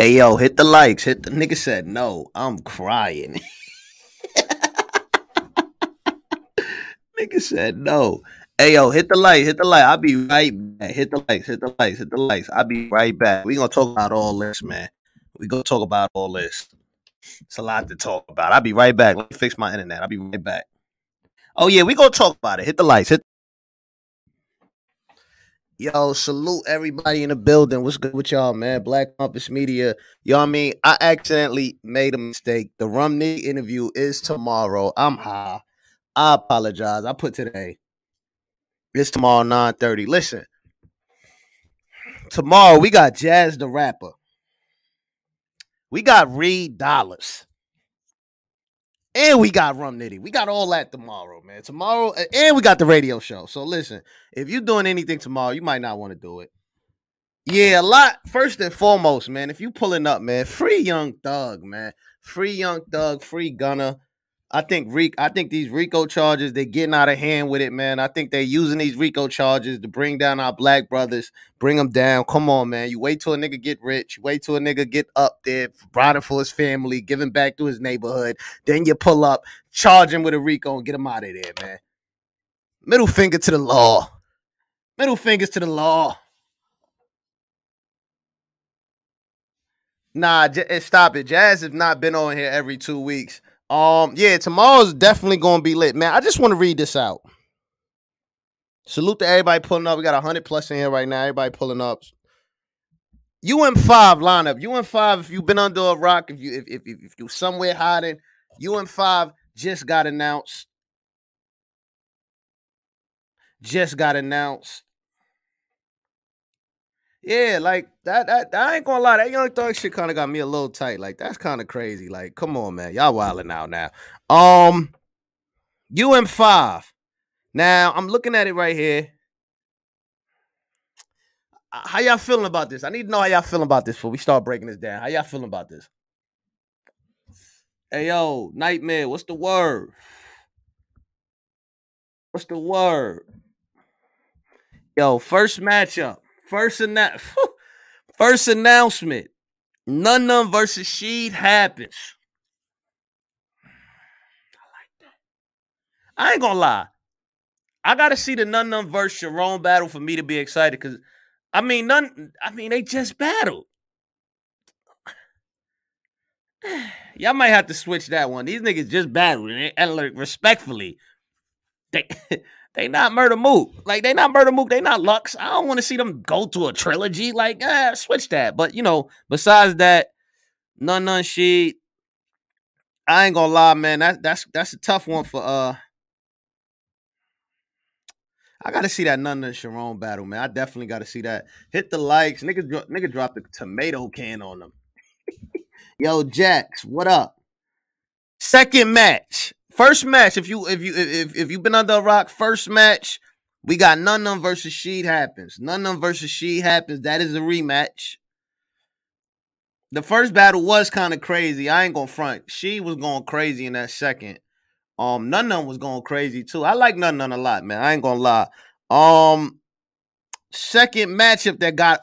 Hey yo, hit the likes. Hit the nigga said no. I'm crying. nigga said no. Hey yo, hit the like, hit the like. I'll be right back. Hit the likes, hit the likes, hit the likes. I'll be right back. We gonna talk about all this, man. We gonna talk about all this. It's a lot to talk about. I'll be right back. Let me fix my internet. I'll be right back. Oh yeah, we gonna talk about it. Hit the likes. Hit. Yo, salute everybody in the building. What's good with y'all, man? Black Compass Media. Y'all I mean? I accidentally made a mistake. The Rum Nitty interview is tomorrow. I'm high. I apologize. I put today. It's tomorrow, 9:30. Listen. Tomorrow we got Jazz the Rapper. We got Reed Dollaz. And we got Rum Nitty. We got all that tomorrow, man. Tomorrow, and we got the radio show. So listen, if you're doing anything tomorrow, you might not want to do it. Yeah, a lot. First and foremost, man, if you pulling up, man, free Young Thug, man. Free Young Thug, free Gunna. I think Rick. I think these RICO charges they're getting out of hand with it, man. I think they're using these RICO charges to bring down our black brothers, bring them down. Come on, man. You wait till a nigga get rich, wait till a nigga get up there, providing for his family, giving back to his neighborhood. Then you pull up, charge him with a RICO, and get him out of there, man. Middle finger to the law. Middle fingers to the law. Nah, j- eh, stop it. Jazz have not been on here every two weeks. Um, yeah, tomorrow's definitely gonna be lit, man. I just want to read this out. Salute to everybody pulling up. We got a hundred plus in here right now. Everybody pulling up. UM five lineup. UM five. If you've been under a rock, if you if if, if you somewhere hiding, UM five just got announced. Just got announced. Yeah, like that, that. I ain't gonna lie, that young thug shit kind of got me a little tight. Like that's kind of crazy. Like, come on, man, y'all wilding out now. Um, UM five. Now I'm looking at it right here. How y'all feeling about this? I need to know how y'all feeling about this before we start breaking this down. How y'all feeling about this? Hey yo, Nightmare, what's the word? What's the word? Yo, first matchup. First annou- first announcement. None none versus Sheed happens. I ain't gonna lie. I gotta see the none none versus Sharon battle for me to be excited. Cause I mean, none. I mean, they just battled. Y'all might have to switch that one. These niggas just battled, and, and like, respectfully, they they not murder mook. Like they not murder mook. They not Lux. I don't want to see them go to a trilogy. Like, eh, switch that. But you know, besides that, none none shit. I ain't gonna lie, man. That that's that's a tough one for uh. I gotta see that none none Sharon battle, man. I definitely gotta see that. Hit the likes, nigga. dro- Nigga dropped the tomato can on them. Yo, Jax, what up? Second match. First match. If you if you if if you've been under a rock, first match, we got none none versus Sheed happens. None none versus Sheed happens. That is a rematch. The first battle was kind of crazy. I ain't gonna front. She was going crazy in that second. Um, none none was going crazy too. I like none none a lot, man. I ain't gonna lie. Um, second matchup that got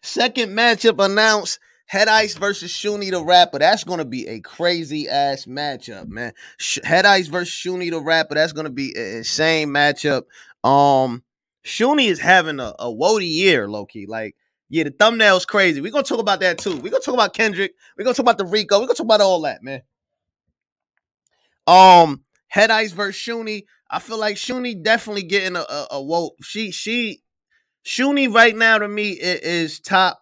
Second matchup announced Head Ice versus Shuni the Rapper. That's going to be a crazy ass matchup, man. Head Ice versus Shuni the Rapper. That's going to be an insane matchup. Um, Shuni is having a, a woody year, low key. Like, yeah, the thumbnail's crazy. We're going to talk about that too. We're going to talk about Kendrick. We're going to talk about the Rico. We're going to talk about all that, man. Um, Head Ice versus Shuni. I feel like Shuni definitely getting a, a, a woke. She, she, Shuni right now to me i- is top.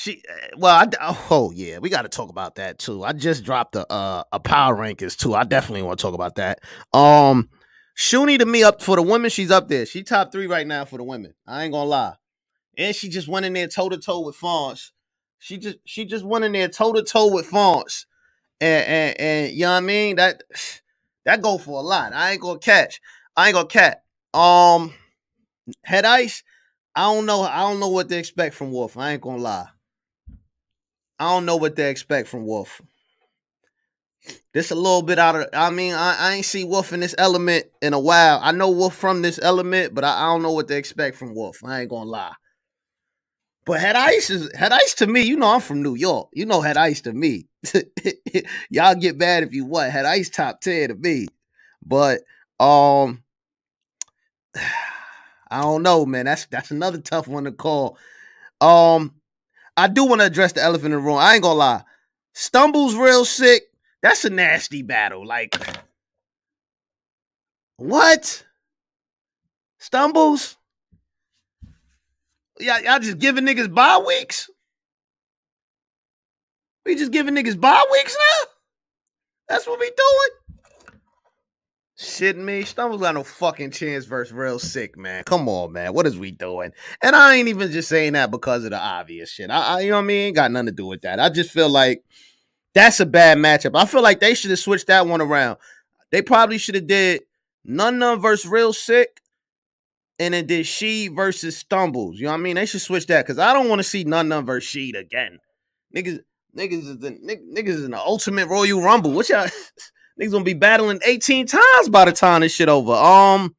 She eh, well, I, oh yeah, we got to talk about that too. I just dropped a uh, a power rankings too. I definitely want to talk about that. Um, Shuni to me up for the women, she's up there. She top three right now for the women. I ain't gonna lie, and she just went in there toe to toe with Fonz. She just she just went in there toe to toe with Fonz, and and and you know what I mean that that go for a lot. I ain't gonna catch. I ain't gonna catch. Um. Head Ice, I don't know. I don't know what to expect from Wolf. I ain't gonna lie. I don't know what they expect from Wolf. this a little bit out of. I mean, I, I ain't see Wolf in this element in a while. I know Wolf from this element, but I, I don't know what to expect from Wolf. I ain't gonna lie. But Head Ice is Head Ice to me. You know, I'm from New York. You know, Head Ice to me. Y'all get bad if you want. Head Ice top ten to me. But um, I don't know, man. That's that's another tough one to call. Um, I do want to address the elephant in the room. I ain't gonna lie. Stumbles real sick. That's a nasty battle. Like, what? Stumbles? Y'all, y'all just giving niggas bye weeks? We just giving niggas bye weeks now? That's what we doing? Shit me. Stumbles got no fucking chance versus real sick, man. Come on, man. What is we doing? And I ain't even just saying that because of the obvious shit. I, I you know what I mean? Ain't got nothing to do with that. I just feel like that's a bad matchup. I feel like they should have switched that one around. They probably should have did none none versus real sick, and then did she versus stumbles. You know what I mean? They should switch that because I don't want to see none none versus she again. Niggas, niggas is the niggas is in the ultimate Royal Rumble. What y'all niggas gonna be battling 18 times by the time this shit over. Um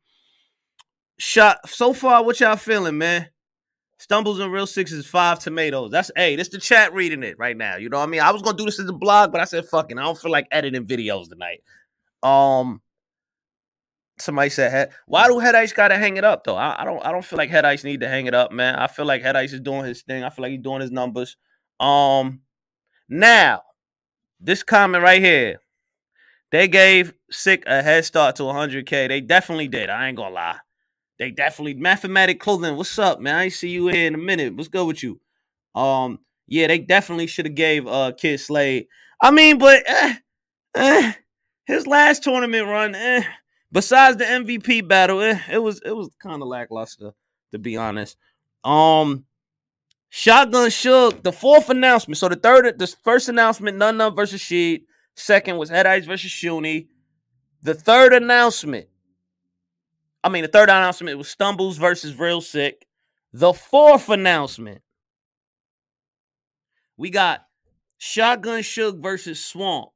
shot so far, what y'all feeling, man? Stumbles and real sixes, five tomatoes. That's hey, this the chat reading it right now. You know what I mean? I was gonna do this as a blog, but I said fucking, I don't feel like editing videos tonight. Um, somebody said. Why do Head Ice gotta hang it up though? I, I, don't. I don't feel like Head Ice need to hang it up, man. I feel like Head Ice is doing his thing. I feel like he's doing his numbers. Um, now this comment right here, they gave Sick a head start to 100k. They definitely did. I ain't gonna lie. They definitely mathematic clothing. What's up, man? I see you in a minute. What's good with you? Um, yeah, they definitely should have gave uh Kid Slade. I mean, but eh, eh, his last tournament run, eh, besides the MVP battle, eh, it was it was kind of lackluster, to be honest. Um, Shotgun Suge, the fourth announcement. So the third, the first announcement, None None versus Sheed. Second was Head Ice versus Shuni. The third announcement, I mean, the third announcement was Stumbles versus Real Sick. The fourth announcement, we got Shotgun Suge versus Swamp.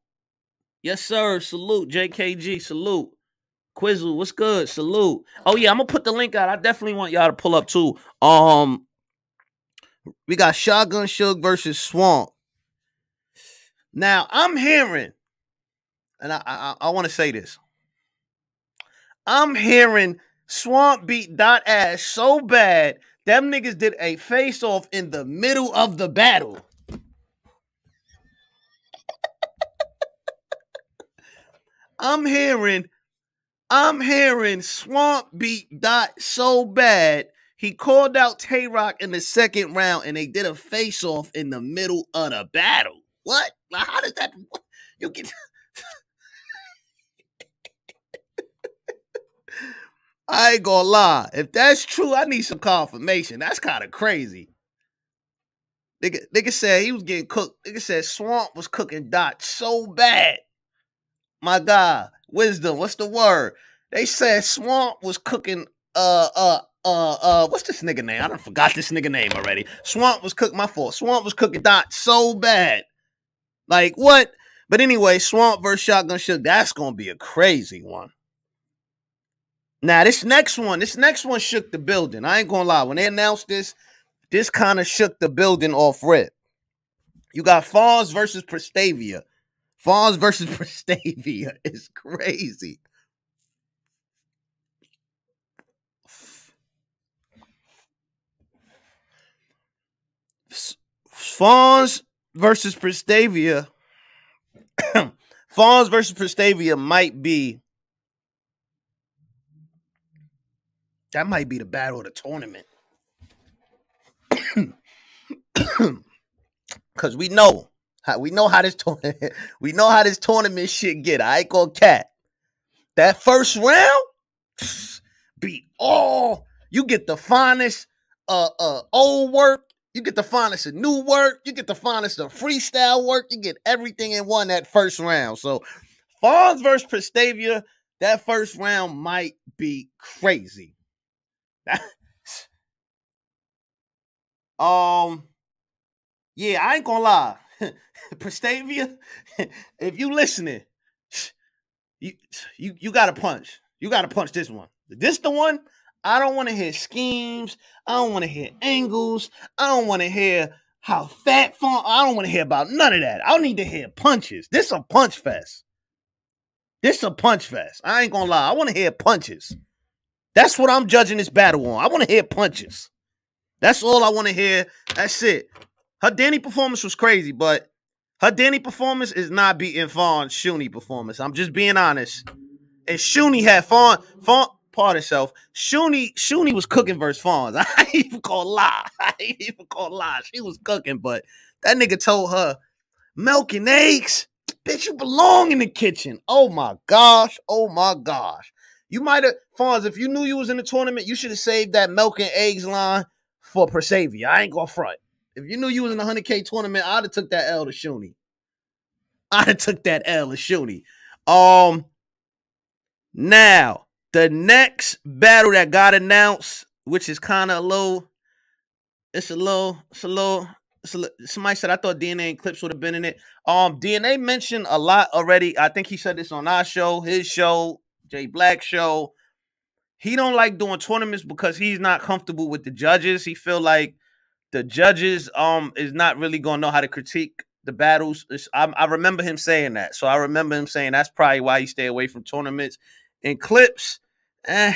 Yes, sir. Salute, JKG. Salute. Quizzle, what's good? Salute. Oh yeah, I'm gonna put the link out. I definitely want y'all to pull up too. Um, we got Shotgun Suge versus Swamp. Now I'm hearing, and I I, I want to say this. I'm hearing Swamp beat Dot Ass so bad, them niggas did a face off in the middle of the battle. I'm hearing, I'm hearing Swamp beat Dot so bad. He called out Tay Rock in the second round and they did a face off in the middle of the battle. What? How did that? You get. I ain't gonna lie. If that's true, I need some confirmation. That's kind of crazy. Nigga, nigga said he was getting cooked. Nigga said Swamp was cooking Dot so bad. My God, wisdom. What's the word? They said Swamp was cooking. Uh, uh, uh, uh. What's this nigga name? I don't forgot this nigga name already. Swamp was cooking my fault. Swamp was cooking Dot so bad. Like what? But anyway, Swamp versus Shotgun Suge, That's gonna be a crazy one. Now, this next one, this next one shook the building. I ain't gonna lie. When they announced this, this kind of shook the building off rip. You got Fonz versus Prestavia. Fonz versus Prestavia is crazy. Fonz versus Prestavia. Fonz versus Prestavia might be That might be the battle of the tournament. Cause we know how we know how this tournament we know how this tournament shit get. I ain't gonna cat. That first round be all you get the finest uh uh old work, you get the finest of new work, you get the finest of freestyle work, you get everything in one that first round. So Fonz versus Prestavia, that first round might be crazy. um, yeah, I ain't gonna lie. Prestavia, if you listening, you you you got to punch. You got to punch this one. This the one. I don't want to hear schemes. I don't want to hear angles. I don't want to hear how fat font. I don't want to hear about none of that. I need to hear punches. This a punch fest. This a punch fest. I ain't gonna lie. I want to hear punches. That's what I'm judging this battle on. I want to hear punches. That's all I want to hear. That's it. Her Danny performance was crazy, but her Danny performance is not beating Fawn's Shuni performance. I'm just being honest. And Shuni had Fawn, Fawn, part herself. Shuni, Shuni was cooking versus Fonz. I ain't even call lie. I ain't even call lie. She was cooking, but that nigga told her, milk and eggs, bitch, you belong in the kitchen. Oh my gosh. Oh my gosh. You might have, Fonz, if you knew you was in the tournament, you should have saved that milk and eggs line for Prestavia. I ain't gonna front. If you knew you was in the 100K tournament, I'd have took that L to Shuni. I'd have took that L to Shuni. Um, now the next battle that got announced, which is kind of a little, it's a little, it's a little, it's a little, somebody said I thought DNA and clips would have been in it. Um, DNA mentioned a lot already. I think he said this on our show, his show, Jay Black show. He don't like doing tournaments because he's not comfortable with the judges. He feel like the judges um is not really gonna know how to critique the battles. I, I, remember him saying that, so I remember him saying that's probably why he stay away from tournaments and clips. Eh,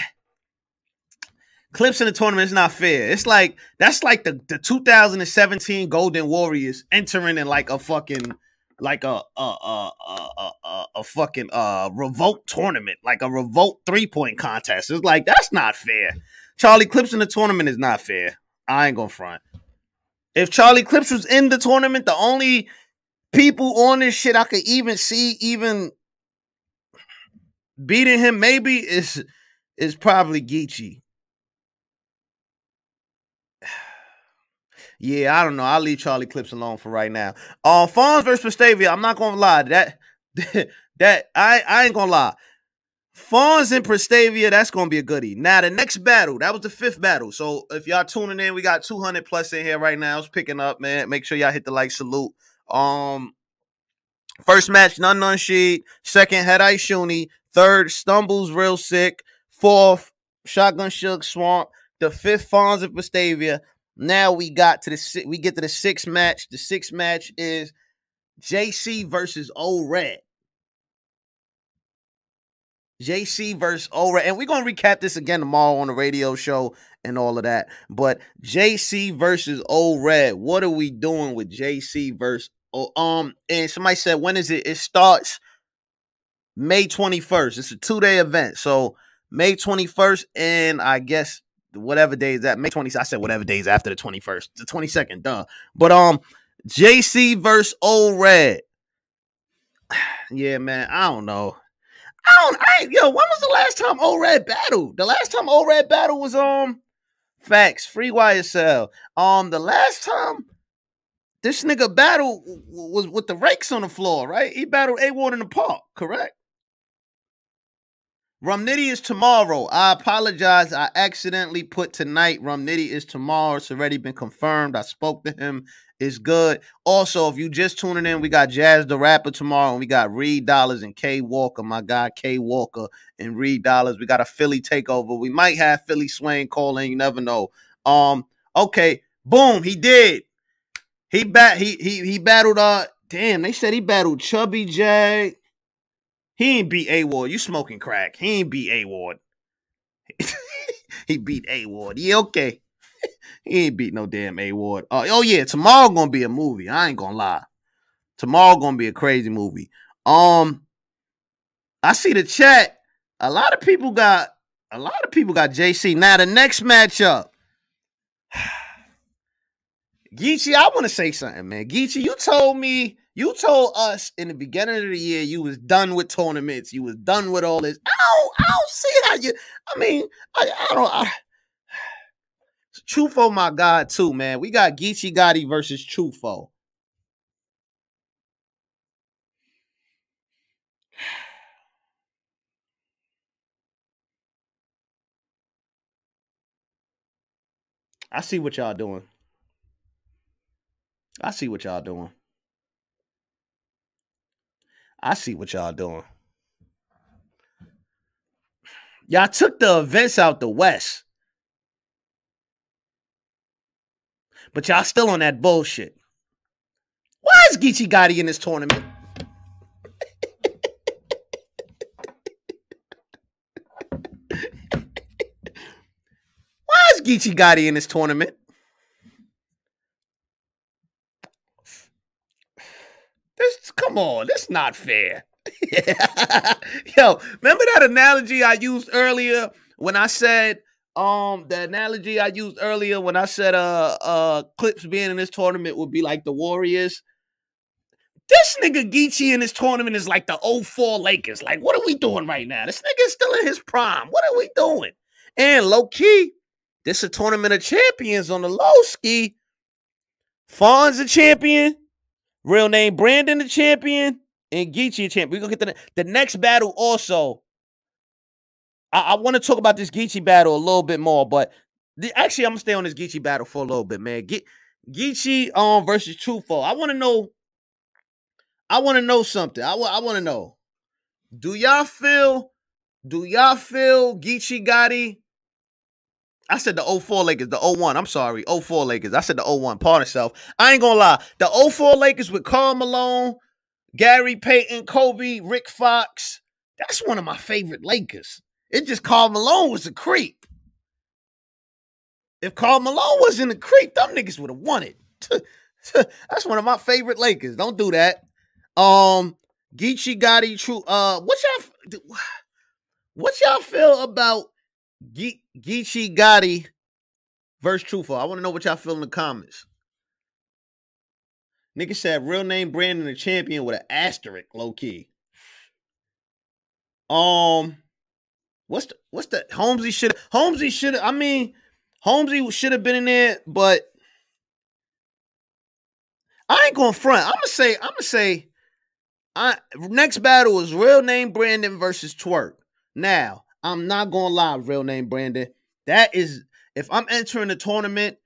clips in the tournament is not fair. It's like that's like the the 2017 Golden Warriors entering in like a fucking like a a a a, a, a fucking uh revolt tournament, like a revolt three point contest. It's like that's not fair. Charlie Clips in the tournament is not fair. I ain't gonna front. If Charlie Clips was in the tournament, the only people on this shit I could even see even beating him maybe is is probably Geechee. yeah, I don't know. I'll leave Charlie Clips alone for right now. Uh Fonz versus Prestavia, I'm not gonna lie. That that I, I ain't gonna lie. Fonz and Prestavia, that's gonna be a goodie. Now the next battle, that was the fifth battle. So if y'all tuning in, we got 200 plus in here right now. It's picking up, man. Make sure y'all hit the like salute. Um, first match, none none sheet. Second, Head Ice Shuni. Third, Stumbles Real Sick. Fourth, Shotgun Suge Swamp. The fifth, Fonz and Prestavia. Now we got to the we get to the sixth match. The sixth match is JC versus Old Red. JC versus O Red. and we're gonna recap this again tomorrow on the radio show and all of that. But JC versus Old Red, what are we doing with JC versus oh, um? And somebody said, when is it? It starts May 21st. It's a two day event, so May 21st, and I guess whatever day is that May 20th. I said whatever days after the 21st, the 22nd, duh. But um, JC versus Old Red. yeah, man, I don't know. I don't. I yo. When was the last time O Red battled? The last time O Red battle was um. Facts. Free YSL. Um. The last time this nigga battle was with the rakes on the floor, right? He battled A Ward in the park, correct? Rum Nitty is tomorrow. I apologize. I accidentally put tonight. Rum Nitty is tomorrow. It's already been confirmed. I spoke to him It's good. Also, if you just tuning in, we got Jazz the Rapper tomorrow, and we got Reed Dollaz and K Walker, my guy K Walker and Reed Dollaz. We got a Philly takeover. We might have Philly Swain calling. You never know. Um, okay, boom, he did. He bat he he he battled uh damn, they said he battled Chubby J. He ain't beat A Ward. You smoking crack. He ain't beat A Ward. he beat A Ward. Yeah, okay. he ain't beat no damn A Ward. Uh, oh yeah, tomorrow gonna be a movie. I ain't gonna lie. Tomorrow gonna be a crazy movie. Um, I see the chat. A lot of people got a lot of people got JC. Now the next matchup. Geechee, I want to say something, man. Geechee, you told me, you told us in the beginning of the year you was done with tournaments. You was done with all this. I don't, I don't see how you. I mean, I, I don't. I, my God, too, man. We got Geechee Gotti versus Trufo. I see what y'all doing. I see what y'all doing. I see what y'all doing. Y'all took the events out the West. But y'all still on that bullshit. Why is Geechee Gotti in this tournament? Why is Geechee Gotti in this tournament? This come on, that's not fair. Yo, remember that analogy I used earlier when I said um the analogy I used earlier when I said uh uh Clips being in this tournament would be like the Warriors. This nigga Geechee in this tournament is like the 04 Lakers. Like, what are we doing right now? This nigga is still in his prime. What are we doing? And low key, this is a tournament of champions on the low ski. Fawn's a champion. Real name Brandon the champion and Geechee a champion. We're gonna get the the next battle also. I, I want to talk about this Geechee battle a little bit more, but the, actually I'm gonna stay on this Geechee battle for a little bit, man. Ge- Geechee um versus Truthful. I want to know. I want to know something. I, I want to know. Do y'all feel? Do y'all feel Geechee Gotti? I said the 04 Lakers, the 01. I'm sorry, 04 Lakers. I said the 01. Pardon self. I ain't gonna lie. The 04 Lakers with Karl Malone, Gary Payton, Kobe, Rick Fox. That's one of my favorite Lakers. It just Karl Malone was a creep. If Karl Malone wasn't a creep, them niggas would have won it. That's one of my favorite Lakers. Don't do that. Um, Geechee Gotti, true. Uh, what y'all, what y'all feel about Ge- Geechee Gotti versus Truthful? I want to know what y'all feel in the comments. Nigga said real name Brandon the champion with an asterisk, low key. Um, what's the what's the Holmesy should Holmesy should I mean Holmesy should have been in there, but I ain't going front. I'm gonna say I'm gonna say I next battle is real name Brandon versus Twork. Now I'm not gonna lie, real name Brandon. That is if I'm entering the tournament,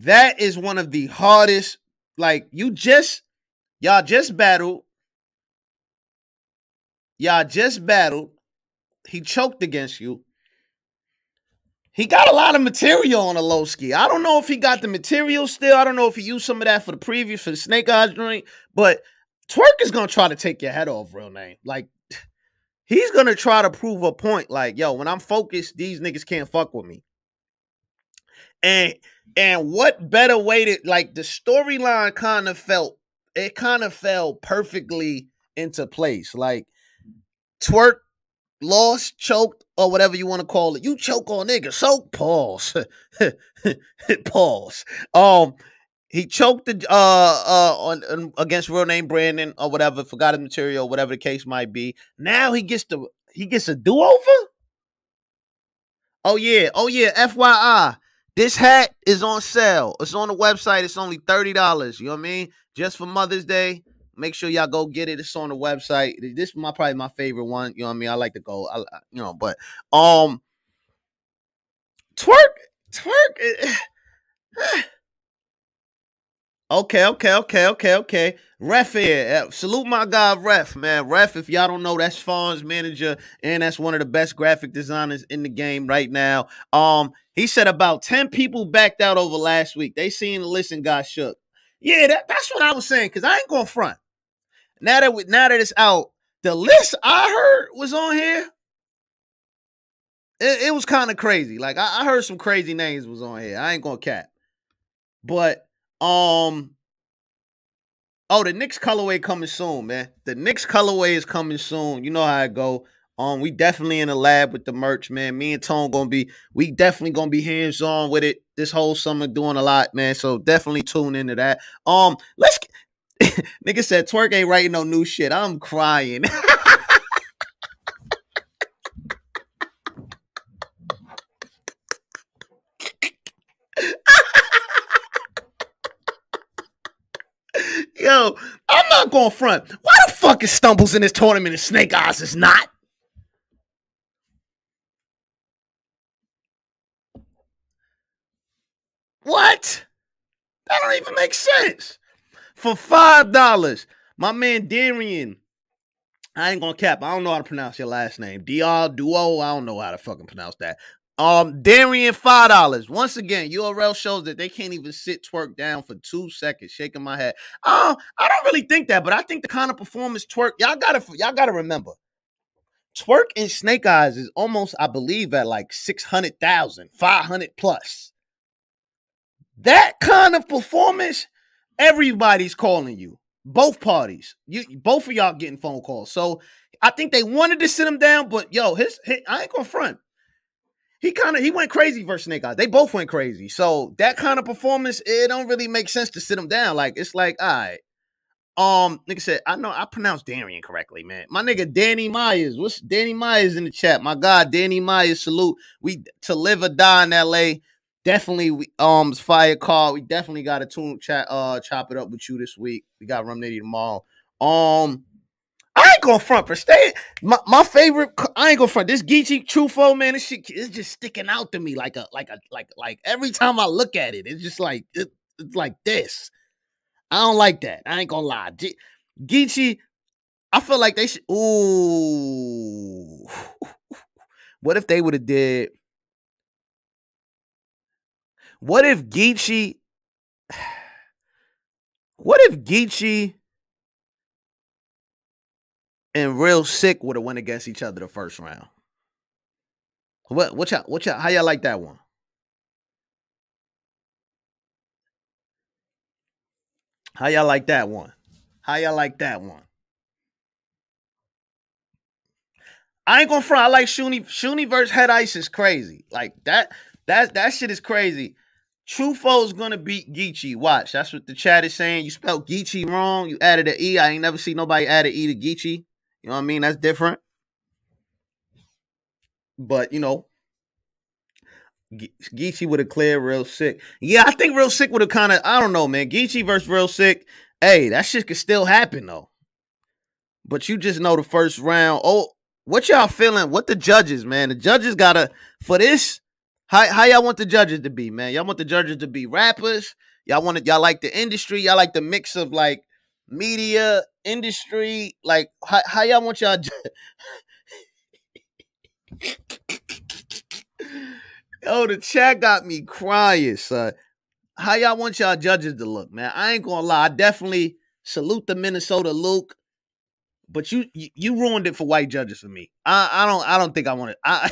that is one of the hardest. Like you just y'all just battled. Y'all just battled. He choked against you. He got a lot of material on the low ski. I don't know if he got the material still. I don't know if he used some of that for the preview for the Snake Eyes joint, but Twork is gonna try to take your head off, real name. Like he's gonna try to prove a point. Like, yo, when I'm focused, these niggas can't fuck with me. And and what better way to like the storyline kind of felt it kind of fell perfectly into place. Like Twork lost, choked, or whatever you want to call it. You choke on niggas. So pause. pause. Um he choked the uh uh on, on, against real name Brandon or whatever, forgot his material, whatever the case might be. Now he gets the he gets a do-over. Oh yeah, oh yeah, FYI. This hat is on sale. It's on the website. It's only $30. You know what I mean? Just for Mother's Day. Make sure y'all go get it. It's on the website. This is my probably my favorite one. You know what I mean? I like to go. I, you know, but um, Twork, Twork. Okay, okay, okay, okay, okay. Ref here. Salute my guy, Ref, man. Ref, if y'all don't know, that's Fawn's manager, and that's one of the best graphic designers in the game right now. Um, he said about 10 people backed out over last week. They seen the list and got shook. Yeah, that, that's what I was saying, because I ain't going front. Now that we, now that it's out, the list I heard was on here. It, it was kind of crazy. Like I, I heard some crazy names was on here. I ain't gonna cap. But um, oh, the Knicks colorway coming soon, man. The Knicks colorway is coming soon. You know how I go. Um, we definitely in the lab with the merch, man. Me and Tone gonna be, we definitely gonna be hands on with it this whole summer, doing a lot, man. So definitely tune into that. Um, let's. Nigga said Twork ain't writing no new shit. I'm crying. Yo, I'm not going front. Why the fuck is Stumbles in this tournament and Snake Eyes is not? What? That don't even make sense. For five dollars, my man Darian I ain't gonna cap. I don't know how to pronounce your last name. Dr. Duo. I don't know how to fucking pronounce that. Um, Darian five dollars. Once again, URL shows that they can't even sit Twork down for two seconds. Shaking my head. Oh, I don't really think that, but I think the kind of performance Twork y'all gotta y'all gotta remember. Twork and Snake Eyes is almost, I believe, at like 600,000, 500 plus. That kind of performance, everybody's calling you. Both parties. You both of y'all getting phone calls. So I think they wanted to sit him down, but yo, his, his I ain't gonna front he kind of he went crazy versus Snake Eyes. They both went crazy. So that kind of performance, it don't really make sense to sit him down. Like it's like, all right. Um, nigga said, I know I pronounced Darian correctly, man. My nigga Danny Myers. What's Danny Myers in the chat? My God, Danny Myers, salute. We to live or die in LA. Definitely we um fire call. We definitely got a tune chat uh chop it up with you this week. We got Rum Nitty tomorrow. Um ain't gonna front for stay. My, my favorite, I ain't gonna front. This Geechee Truffaut, man, this shit is just sticking out to me like a like a like like every time I look at it, it's just like it, it's like this. I don't like that. I ain't gonna lie. Ge- Geechee, I feel like they should. Ooh, what if they would have did? What if Geechee? What if Geechee? And Real Sick would have went against each other the first round. What what y'all what y'all how y'all like that one? How y'all like that one? How y'all like that one? I ain't gonna front. I like Shuni. Shuni versus Head Ice is crazy. Like that. That that shit is crazy. Truffaut's gonna beat Geechee. Watch. That's what the chat is saying. You spelled Geechee wrong. You added an E. I ain't never seen nobody add an E to Geechee. You know what I mean? That's different. But you know, Geechee would have cleared real sick. Yeah, I think real sick would have kind of. I don't know, man. Geechee versus real sick. Hey, that shit could still happen though. But you just know the first round. Oh, what y'all feeling? What the judges, man? The judges gotta for this. How how y'all want the judges to be, man? Y'all want the judges to be rappers? Y'all want it? Y'all like the industry? Y'all like the mix of like media industry? Like how, how y'all want y'all? Yo, the chat got me crying, son. How y'all want y'all judges to look, man? I ain't gonna lie. I definitely salute the Minnesota Luke, but you you, ruined it for white judges for me. I, I don't I don't think I want it. I,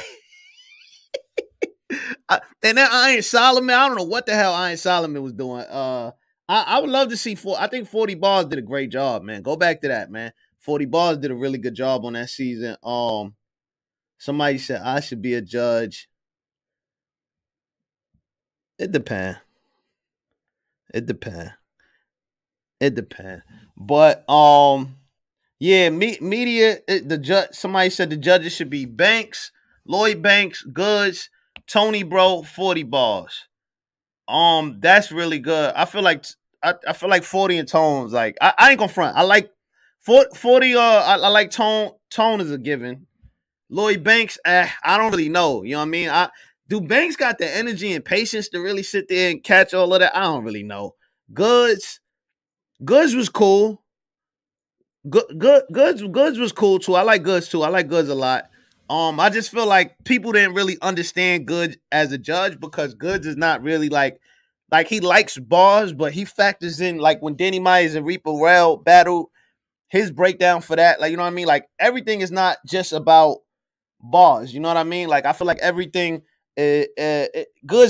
I and then Iron Solomon, I don't know what the hell Iron Solomon was doing. Uh I, I would love to see four. I think 40 Bars did a great job, man. Go back to that, man. 40 Bars did a really good job on that season. Um, somebody said I should be a judge. It depends. It depends. It depends. But um, yeah, me, media. It, the judge. Somebody said the judges should be Banks, Lloyd Banks, Goodz, Tony Bro, 40 Bars. Um, that's really good. I feel like I, I feel like 40 and tones. Like I, I ain't gonna front. I like 40, uh I, I, like tone. Tone is a given. Lloyd Banks, eh, I don't really know. You know what I mean? I do Banks got the energy and patience to really sit there and catch all of that? I don't really know. Goodz, Goodz was cool. Good, good, Goodz, Goodz was cool too. I like Goodz too. I like Goodz a lot. Um, I just feel like people didn't really understand Goodz as a judge because Goodz is not really like like he likes bars, but he factors in like when Danny Myers and Reaper Rail battle, his breakdown for that. Like, you know what I mean? Like everything is not just about bars. You know what I mean? Like I feel like everything uh, uh, good